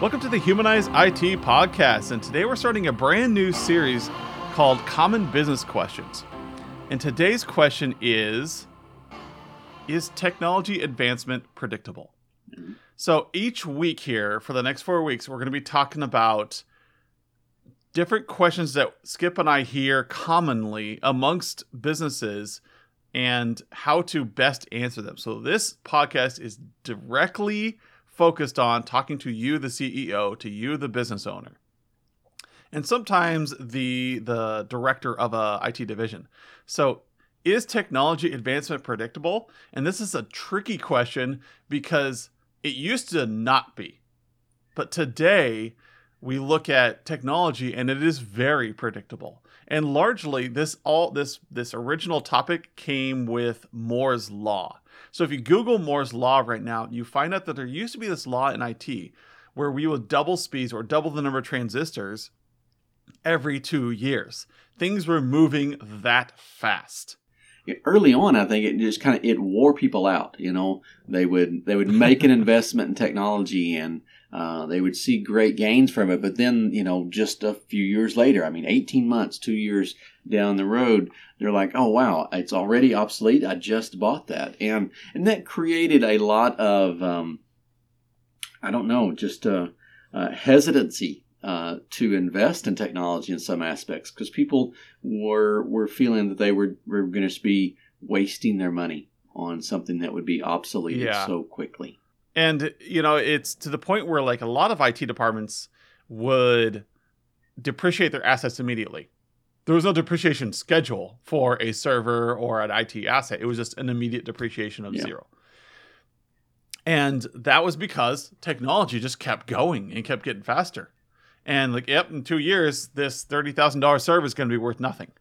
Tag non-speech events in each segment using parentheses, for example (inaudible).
Welcome to the Humanize IT podcast, and today we're starting a brand new series called Common Business Questions. And today's question is Is technology advancement predictable? So each week here, for the next four weeks, we're going to be talking about different questions that Skip and I hear commonly amongst businesses and how to best answer them. So this podcast is directly focused on talking to you the CEO, to you the business owner. And sometimes the the director of a IT division. So is technology advancement predictable? And this is a tricky question because it used to not be. But today we look at technology and it is very predictable and largely this all this this original topic came with moore's law so if you google moore's law right now you find out that there used to be this law in it where we would double speeds or double the number of transistors every two years. Things were moving that fast. Early on i think it just kind of it wore people out you know? They would they would make an (laughs) investment in technology and uh, they would see great gains from it, but then, you know, just a few years later, I mean, 18 months, two years down the road, they're like, oh, wow, it's already obsolete. I just bought that. And, and that created a lot of, um, I don't know, just uh, uh, hesitancy uh, to invest in technology in some aspects because people were were feeling that they were, were going to be wasting their money on something that would be obsolete yeah. so quickly and you know it's to the point where like a lot of IT departments would depreciate their assets immediately. There was no depreciation schedule for a server or an IT asset. It was just an immediate depreciation of yeah. zero. And that was because technology just kept going and kept getting faster. And like, yep, in two years, this thirty thousand dollar server is going to be worth nothing.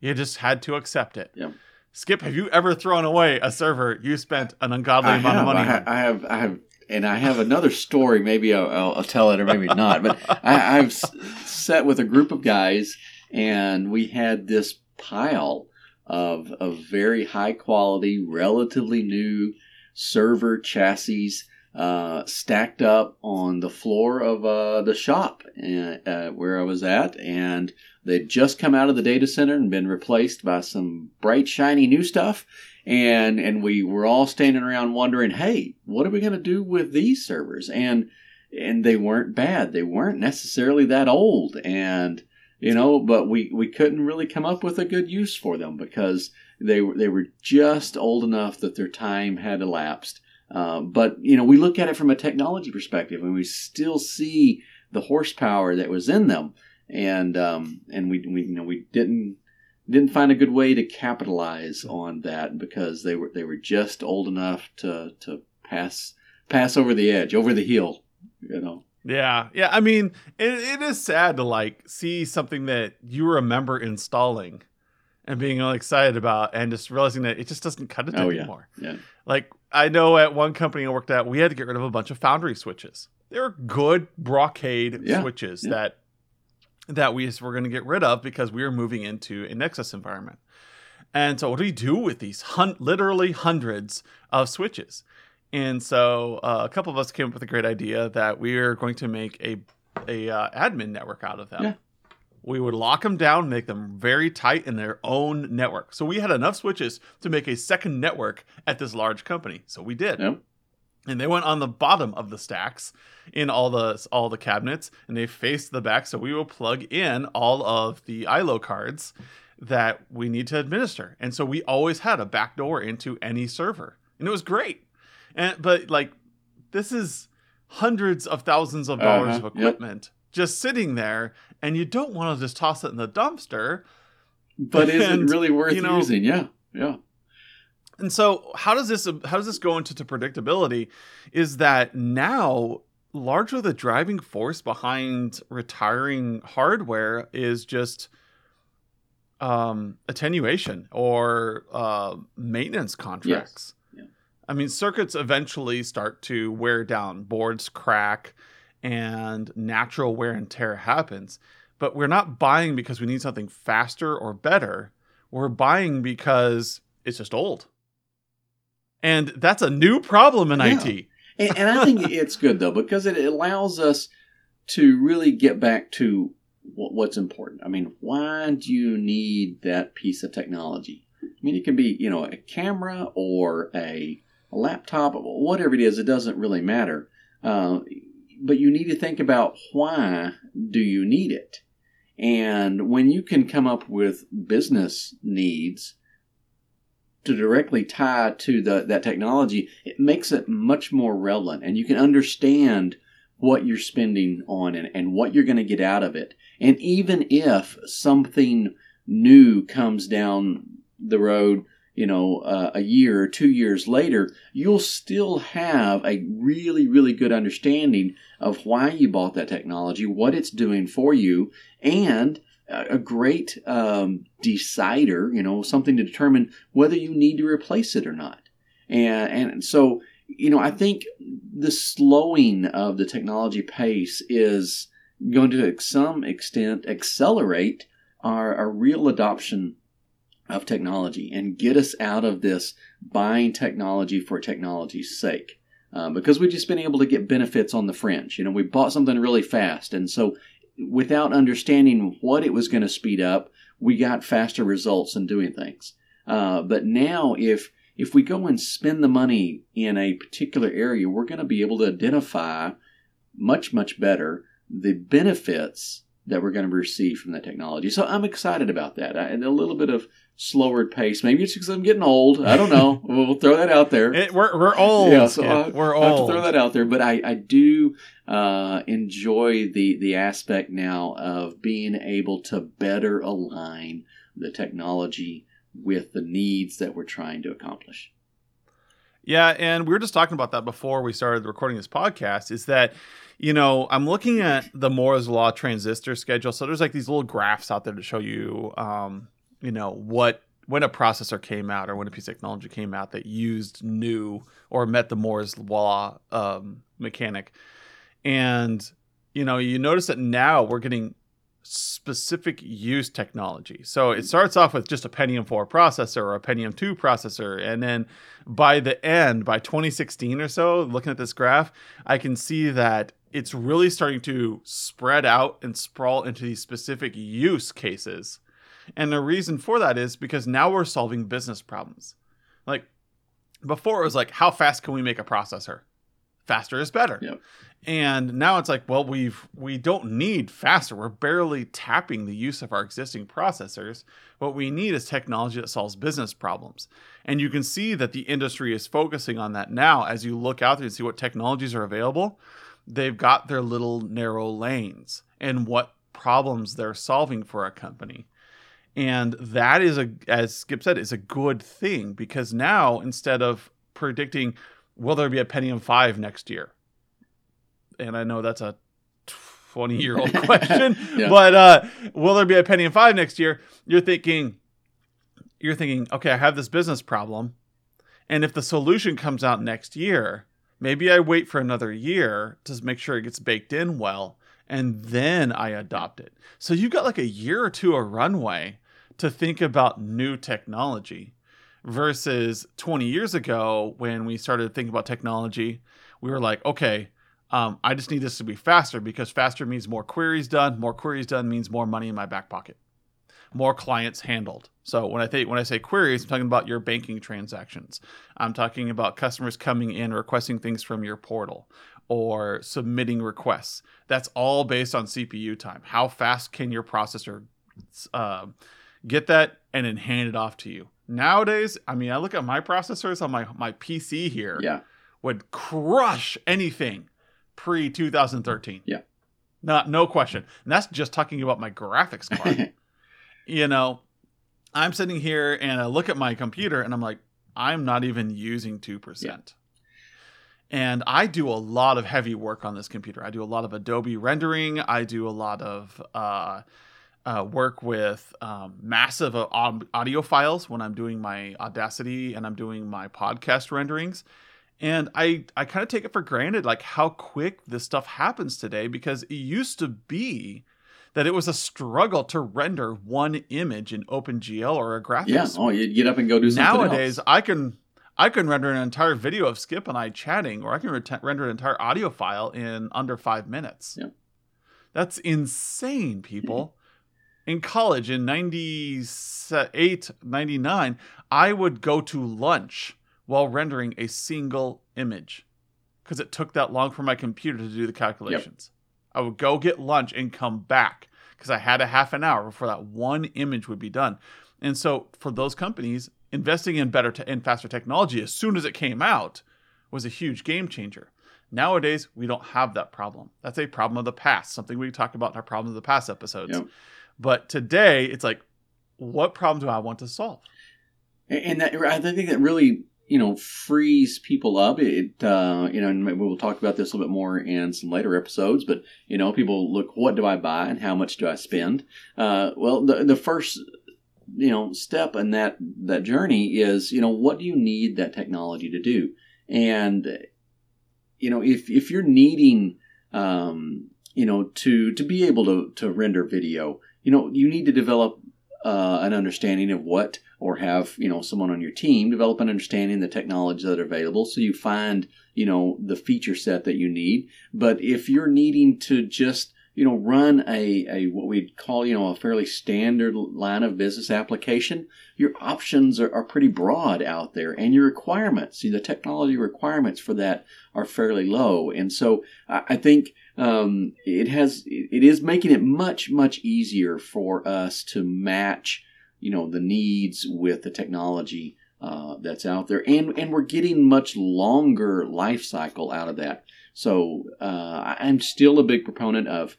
You just had to accept it. Yep. Skip, have you ever thrown away a server you spent an ungodly I amount have, of money I, on? I have, I have, and I have another story. Maybe I'll, I'll, tell it, or maybe not. But (laughs) I, I've sat with a group of guys, and we had this pile of of very high quality, relatively new server chassis uh, stacked up on the floor of uh, the shop uh, uh where I was at, and They'd just come out of the data center and been replaced by some bright, shiny new stuff. And, and we were all standing around wondering, hey, what are we going to do with these servers? And, and they weren't bad. They weren't necessarily that old. And, you know, but we, we couldn't really come up with a good use for them because they were, they were just old enough that their time had elapsed. Uh, but, you know, we look at it from a technology perspective and we still see the horsepower that was in them and um, and we, we you know we didn't didn't find a good way to capitalize on that because they were they were just old enough to to pass pass over the edge, over the hill, you know. Yeah, yeah. I mean, it, it is sad to like see something that you remember installing and being all excited about, and just realizing that it just doesn't cut it oh, anymore. Yeah. yeah. Like I know at one company I worked at, we had to get rid of a bunch of Foundry switches. They were good Brocade yeah. switches yeah. that that we were going to get rid of because we were moving into a Nexus environment. And so, what do we do with these hun- literally hundreds of switches? And so, uh, a couple of us came up with a great idea that we are going to make a a uh, admin network out of them. Yeah. We would lock them down, make them very tight in their own network. So we had enough switches to make a second network at this large company. So we did. Yep and they went on the bottom of the stacks in all the all the cabinets and they faced the back so we will plug in all of the ilo cards that we need to administer and so we always had a back door into any server and it was great and but like this is hundreds of thousands of dollars uh-huh. of equipment yep. just sitting there and you don't want to just toss it in the dumpster but and, is it really worth you know, using yeah yeah and so, how does this how does this go into predictability? Is that now largely the driving force behind retiring hardware is just um, attenuation or uh, maintenance contracts. Yes. I mean, circuits eventually start to wear down, boards crack, and natural wear and tear happens. But we're not buying because we need something faster or better. We're buying because it's just old and that's a new problem in yeah. IT. and, and I think (laughs) it's good though because it allows us to really get back to what's important. I mean, why do you need that piece of technology? I mean, it can be you know a camera or a, a laptop, whatever it is. It doesn't really matter. Uh, but you need to think about why do you need it and when you can come up with business needs to directly tie to the, that technology, it makes it much more relevant and you can understand what you're spending on and, and what you're going to get out of it. And even if something new comes down the road, you know, uh, a year or two years later, you'll still have a really, really good understanding of why you bought that technology, what it's doing for you, and a great um, decider, you know, something to determine whether you need to replace it or not. And, and so, you know, I think the slowing of the technology pace is going to, to some extent, accelerate our, our real adoption of technology and get us out of this buying technology for technology's sake. Um, because we've just been able to get benefits on the fringe. You know, we bought something really fast, and so without understanding what it was going to speed up, we got faster results in doing things. Uh, but now, if if we go and spend the money in a particular area, we're going to be able to identify much much better the benefits that we're going to receive from that technology. So I'm excited about that. and a little bit of slower pace. Maybe it's because I'm getting old. I don't know. (laughs) we'll throw that out there. It, we're, we're old. Yeah, so I, we're old. I have to throw that out there. But I, I do uh, enjoy the, the aspect now of being able to better align the technology with the needs that we're trying to accomplish. Yeah, and we were just talking about that before we started recording this podcast. Is that you know I'm looking at the Moore's law transistor schedule. So there's like these little graphs out there to show you um, you know what when a processor came out or when a piece of technology came out that used new or met the Moore's law um, mechanic, and you know you notice that now we're getting specific use technology. So it starts off with just a Pentium 4 processor or a Pentium 2 processor. And then by the end, by 2016 or so, looking at this graph, I can see that it's really starting to spread out and sprawl into these specific use cases and the reason for that is because now we're solving business problems. Like before, it was like, how fast can we make a processor? Faster is better. Yep. And now it's like, well, we've we don't need faster. We're barely tapping the use of our existing processors. What we need is technology that solves business problems. And you can see that the industry is focusing on that now as you look out there and see what technologies are available. They've got their little narrow lanes and what problems they're solving for a company. And that is a, as Skip said, is a good thing because now instead of predicting, will there be a Pentium 5 next year? And I know that's a 20 year old (laughs) question, yeah. but uh, will there be a Pentium 5 next year? You're thinking, you're thinking, okay, I have this business problem. And if the solution comes out next year, maybe I wait for another year to make sure it gets baked in well, and then I adopt it. So you've got like a year or two of runway to think about new technology versus 20 years ago when we started thinking about technology we were like okay um, i just need this to be faster because faster means more queries done. More queries done means more money in my back pocket. More clients handled. So when i think when i say queries i'm talking about your banking transactions. I'm talking about customers coming in requesting things from your portal or submitting requests. That's all based on cpu time. How fast can your processor uh, get that, and then hand it off to you. Nowadays, I mean, I look at my processors on my my PC here. Yeah. Would crush anything pre 2013. Yeah. Not no question. And that's just talking about my graphics card. (laughs) you know, I'm sitting here and I look at my computer and I'm like, I'm not even using 2%. Yeah. And I do a lot of heavy work on this computer. I do a lot of Adobe rendering. I do a lot of uh, uh, work with um, massive uh, audio files when I'm doing my Audacity and I'm doing my podcast renderings. And I, I kind of take it for granted, like how quick this stuff happens today, because it used to be that it was a struggle to render one image in OpenGL or a graphics. Yeah. Oh, you get up and go do something. Nowadays, else. I can I can render an entire video of Skip and I chatting, or I can ret- render an entire audio file in under five minutes. Yep. That's insane, people. (laughs) in college in 98, 99, I would go to lunch while rendering a single image because it took that long for my computer to do the calculations. I would go get lunch and come back because I had a half an hour before that one image would be done. And so for those companies, investing in better te- and faster technology as soon as it came out was a huge game changer. Nowadays, we don't have that problem. That's a problem of the past, something we talked about in our problems of the past episodes. Yep. But today, it's like, what problem do I want to solve? and that I think that really you know frees people up. It uh, you know, and we'll talk about this a little bit more in some later episodes. But you know, people look, what do I buy and how much do I spend? Uh, well, the the first you know step in that that journey is you know what do you need that technology to do and you know if if you're needing um, you know to to be able to to render video you know you need to develop uh, an understanding of what or have you know someone on your team develop an understanding of the technologies that are available so you find you know the feature set that you need. But if you're needing to just you know run a, a what we'd call you know a fairly standard line of business application your options are, are pretty broad out there and your requirements the technology requirements for that are fairly low. And so i, I think um, it has it is making it much much easier for us to match you know the needs with the technology uh, that's out there. And and we're getting much longer life cycle out of that. So uh, i'm still a big proponent of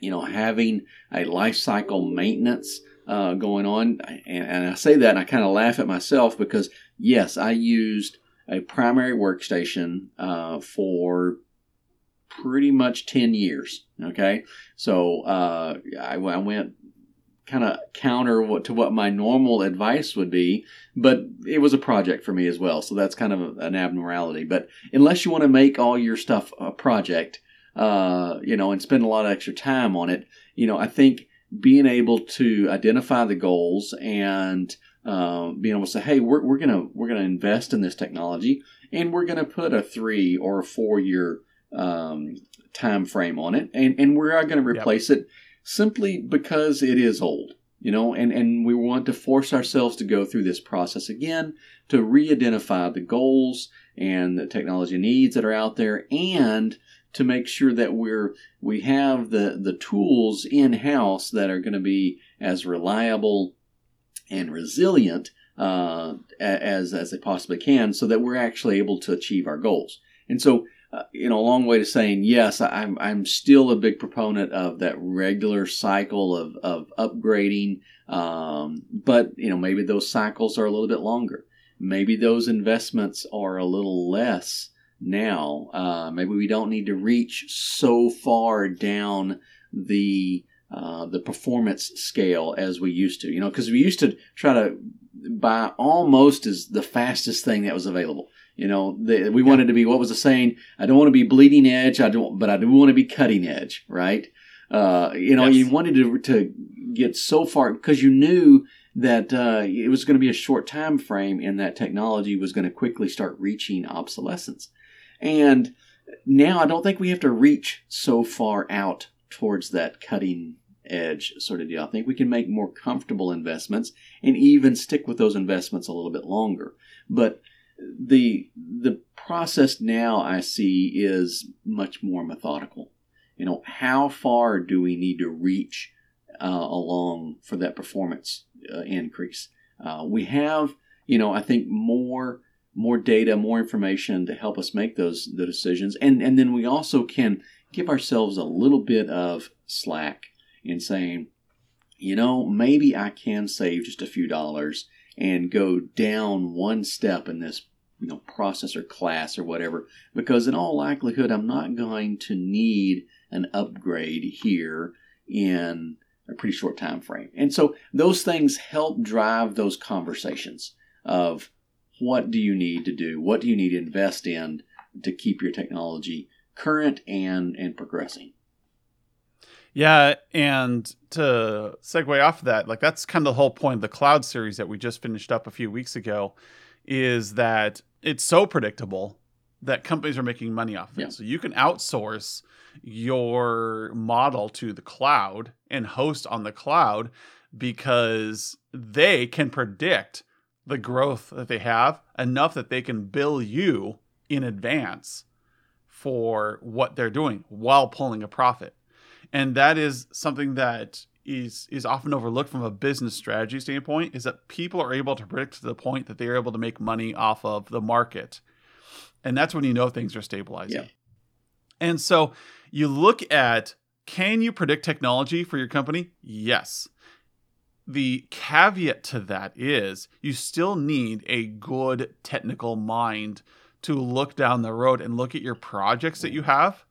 you know having a life cycle maintenance uh, going on. And, and i say that and i kind of laugh at myself because yes i used a primary workstation uh, for pretty much 10 years okay? So uh, I, I went kind of counter what, to what my normal advice would be but it was a project for me as well so that's kind of an abnormality. But unless you want to make all your stuff a project uh, you know and spend a lot of extra time on it you know i think being able to identify the goals and uh, being able to say hey we're, we're gonna we're gonna invest in this technology and we're gonna put a three or a four year um, time frame on it, and and we're going to replace yep. it simply because it is old, you know, and and we want to force ourselves to go through this process again to re-identify the goals and the technology needs that are out there, and to make sure that we're we have the the tools in house that are going to be as reliable and resilient uh, as as they possibly can, so that we're actually able to achieve our goals. And so uh, you know, a long way to saying yes. I'm I'm still a big proponent of that regular cycle of of upgrading, um, but you know maybe those cycles are a little bit longer. Maybe those investments are a little less now. Uh, maybe we don't need to reach so far down the uh, the performance scale as we used to. You know, because we used to try to buy almost as the fastest thing that was available. You know, the, we yeah. wanted to be what was the saying? I don't want to be bleeding edge. I don't, but I do want to be cutting edge, right? Uh, you know, yes. you wanted to to get so far because you knew that uh, it was going to be a short time frame, and that technology was going to quickly start reaching obsolescence. And now I don't think we have to reach so far out towards that cutting edge sort of deal. I think we can make more comfortable investments and even stick with those investments a little bit longer. But the the process now I see is much more methodical. You know, how far do we need to reach uh, along for that performance uh, increase? Uh, we have, you know, I think more more data, more information to help us make those the decisions, and and then we also can give ourselves a little bit of slack in saying, you know, maybe I can save just a few dollars and go down one step in this you know processor class or whatever because in all likelihood I'm not going to need an upgrade here in a pretty short time frame. And so those things help drive those conversations of what do you need to do? What do you need to invest in to keep your technology current and and progressing? Yeah, and to segue off of that, like that's kind of the whole point of the cloud series that we just finished up a few weeks ago, is that it's so predictable that companies are making money off of it. So you can outsource your model to the cloud and host on the cloud because they can predict the growth that they have enough that they can bill you in advance for what they're doing while pulling a profit. And that is something that is is often overlooked from a business strategy standpoint is that people are able to predict to the point that they're able to make money off of the market. And that's when you know things are stabilizing. Yeah. And so you look at can you predict technology for your company? Yes. The caveat to that is you still need a good technical mind to look down the road and look at your projects that you have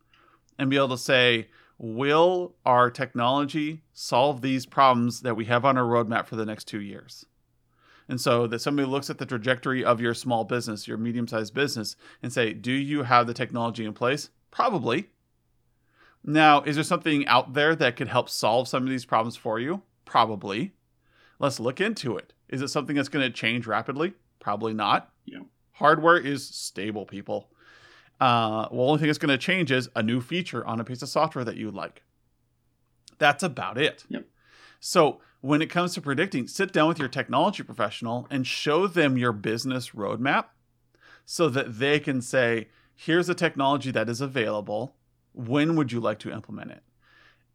and be able to say, will our technology solve these problems that we have on our roadmap for the next two years? And so that somebody looks at the trajectory of your small business, your medium sized business, and say, do you have the technology in place? Probably. Now, is there something out there that could help solve some of these problems for you? Probably. Let's look into it. Is it something that's going to change rapidly? Probably not. Yeah. Hardware is stable, people. Uh, well, only thing that's going to change is a new feature on a piece of software that you like. That's about it. Yep. So when it comes to predicting, sit down with your technology professional and show them your business roadmap so that they can say, here's a technology that is available. When would you like to implement it?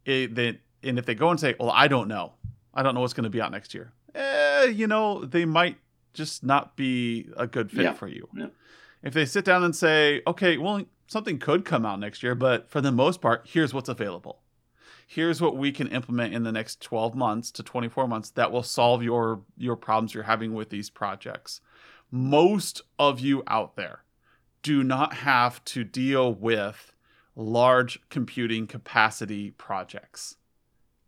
it they, and if they go and say, well, I don't know. I don't know what's going to be out next year. Eh, you know, they might just not be a good fit Yeah. for you. Yeah. If they sit down and say, okay, well, something could come out next year, but for the most part, here's what's available. Here's what we can implement in the next 12 months to 24 months that will solve your your problems you're having with these projects. Most of you out there do not have to deal with large computing capacity projects.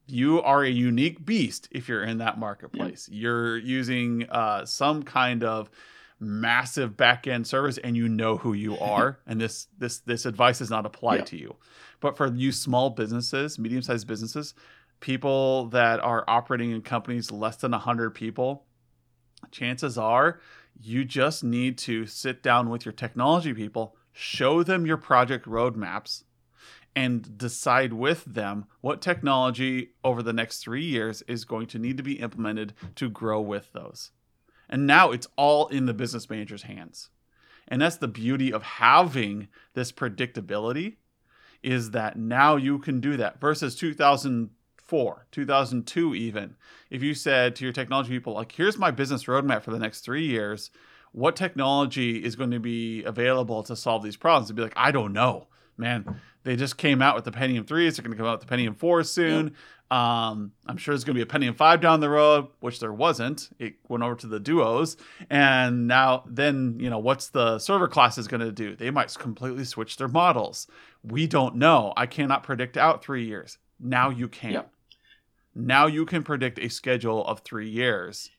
You are a unique beast if you're in that marketplace. You're using uh, some kind of massive back-end service and you know who you (laughs) are and this this this advice is not applied Yeah. to you but for you small businesses medium-sized businesses people that are operating in companies less than 100 people chances are you just need to sit down with your technology people show them your project roadmaps and decide with them what technology over the next three years is going to need to be implemented to grow with those. And now it's all in the business manager's hands. And that's the beauty of having this predictability is that now you can do that versus 2004, 2002 even. If you said to your technology people like here's my business roadmap for the next 3 years, what technology is going to be available to solve these problems? They'd be like, I don't know, man. They just came out with the Pentium 3s. They're going to come out with the Pentium 4s soon. Um, I'm sure there's going to be a Pentium 5 down the road, which there wasn't. It went over to the Duos. And now, then, you know, what's the server class is going to do? They might completely switch their models. We don't know. I cannot predict out three years. Now you can. Yeah. Now you can predict a schedule of three years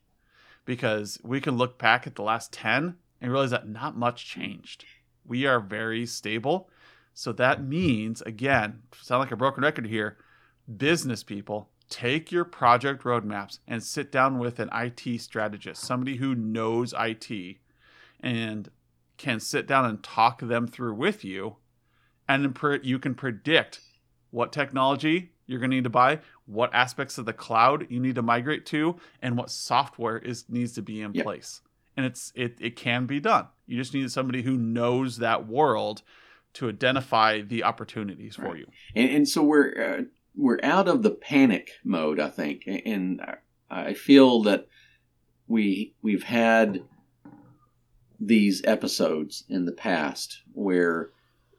because we can look back at the last 10 and realize that not much changed. We are very stable. So that means, again, sound like a broken record here, business people, take your project roadmaps and sit down with an IT strategist, somebody who knows IT and can sit down and talk them through with you. And you can predict what technology you're going to need to buy, what aspects of the cloud you need to migrate to, and what software is needs to be in Yep. place. And it's it it can be done. You just need somebody who knows that world to identify the opportunities for you. and, and so we're uh, we're out of the panic mode, I think, and I feel that we we've had these episodes in the past where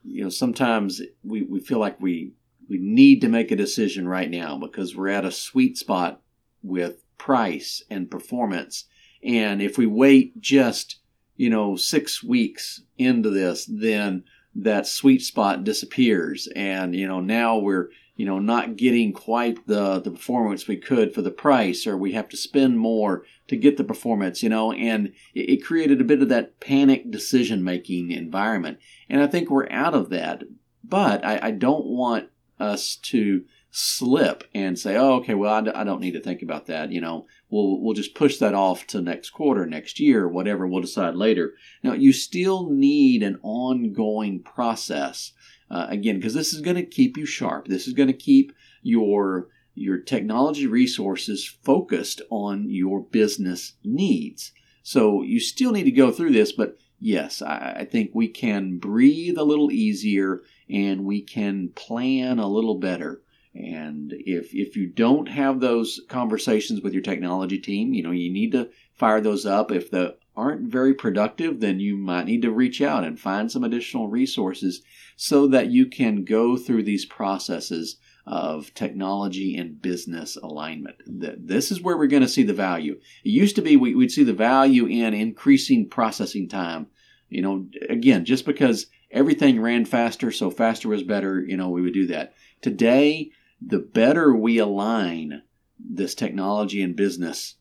you know sometimes we, we feel like we we need to make a decision right now because we're at a sweet spot with price and performance. And if we wait just you know six weeks into this then that sweet spot disappears. And you know now we're you know not getting quite the the performance we could for the price or we have to spend more to get the performance you know? And it, it created a bit of that panic decision making environment. And i think we're out of that. But I, I don't want us to slip and say, "Oh, okay, well, I d- I don't need to think about that." You know, we'll we'll just push that off to next quarter, next year, whatever. We'll decide later. Now, you still need an ongoing process uh, again because this is going to keep you sharp. This is going to keep your your technology resources focused on your business needs. So you still need to go through this, but yes, I, I think we can breathe a little easier and we can plan a little better. And if if you don't have those conversations with your technology team, you know, you need to fire those up. If they aren't very productive, then you might need to reach out and find some additional resources so that you can go through these processes of technology and business alignment. This is where we're going to see the value. It used to be we, would see the value in increasing processing time. You know, again, just because everything ran faster, so faster was better, you know, we would do that. Today, the better we align this technology and business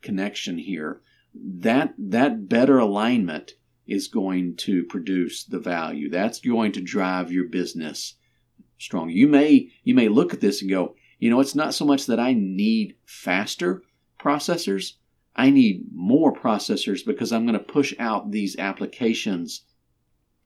connection here, that that better alignment is going to produce the value. That's going to drive your business strong. You may you may look at this and go, you know, it's not so much that I need faster processors. I need more processors because I'm going to push out these applications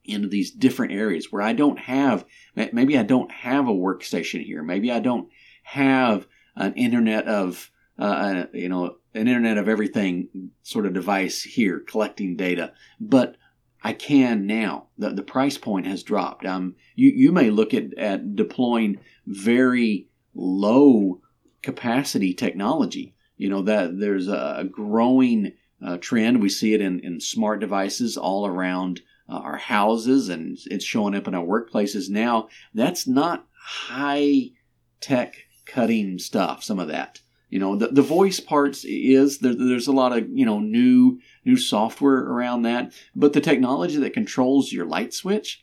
into these different areas where I don't have maybe I don't have a workstation here. Maybe I don't have an internet of uh, you know an internet of everything sort of device here collecting data, but I can now. The, the price point has dropped. Um, you, you may look at, at deploying very low capacity technology. You know, that there's a growing uh, trend. We see it in, in smart devices all around uh, our houses and it's showing up in our workplaces now. That's not high tech cutting stuff, some of that. You know, the, the voice parts is there, there's a lot of, you know, new new software around that, but the technology that controls your light switch,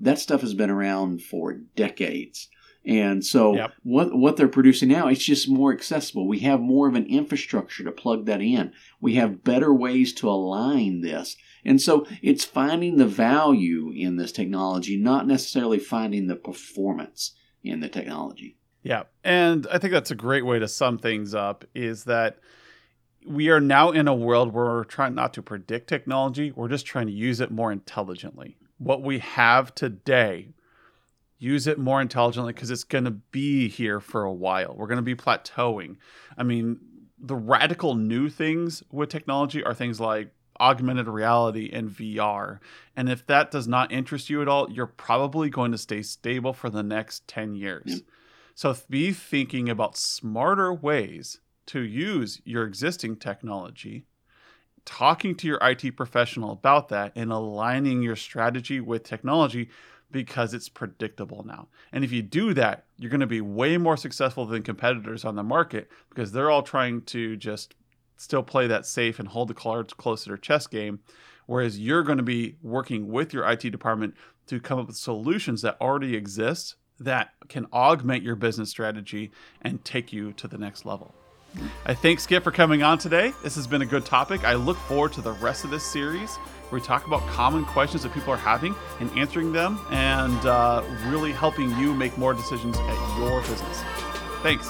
that stuff has been around for decades. And so yep. what what they're producing now, it's just more accessible. We have more of an infrastructure to plug that in. We have better ways to align this. And so it's finding the value in this technology, not necessarily finding the performance in the technology. Yeah. And I think that's a great way to sum things up is that we are now in a world where we're trying not to predict technology, we're just trying to use it more intelligently. What we have today, use it more intelligently because it's going to be here for a while. We're going to be plateauing. I mean, the radical new things with technology are things like augmented reality and VR. And if that does not interest you at all, you're probably going to stay stable for the next 10 years. So be thinking about smarter ways to use your existing technology, talking to your IT professional about that, and aligning your strategy with technology because it's predictable now. And if you do that, you're going to be way more successful than competitors on the market because they're all trying to just still play that safe and hold the cards close to their chess game. Whereas you're going to be working with your IT department to come up with solutions that already exist that can augment your business strategy and take you to the next level. I thank Skip for coming on today. This has been a good topic. I look forward to the rest of this series where we talk about common questions that people are having and answering them and uh, really helping you make more decisions at your business. Thanks.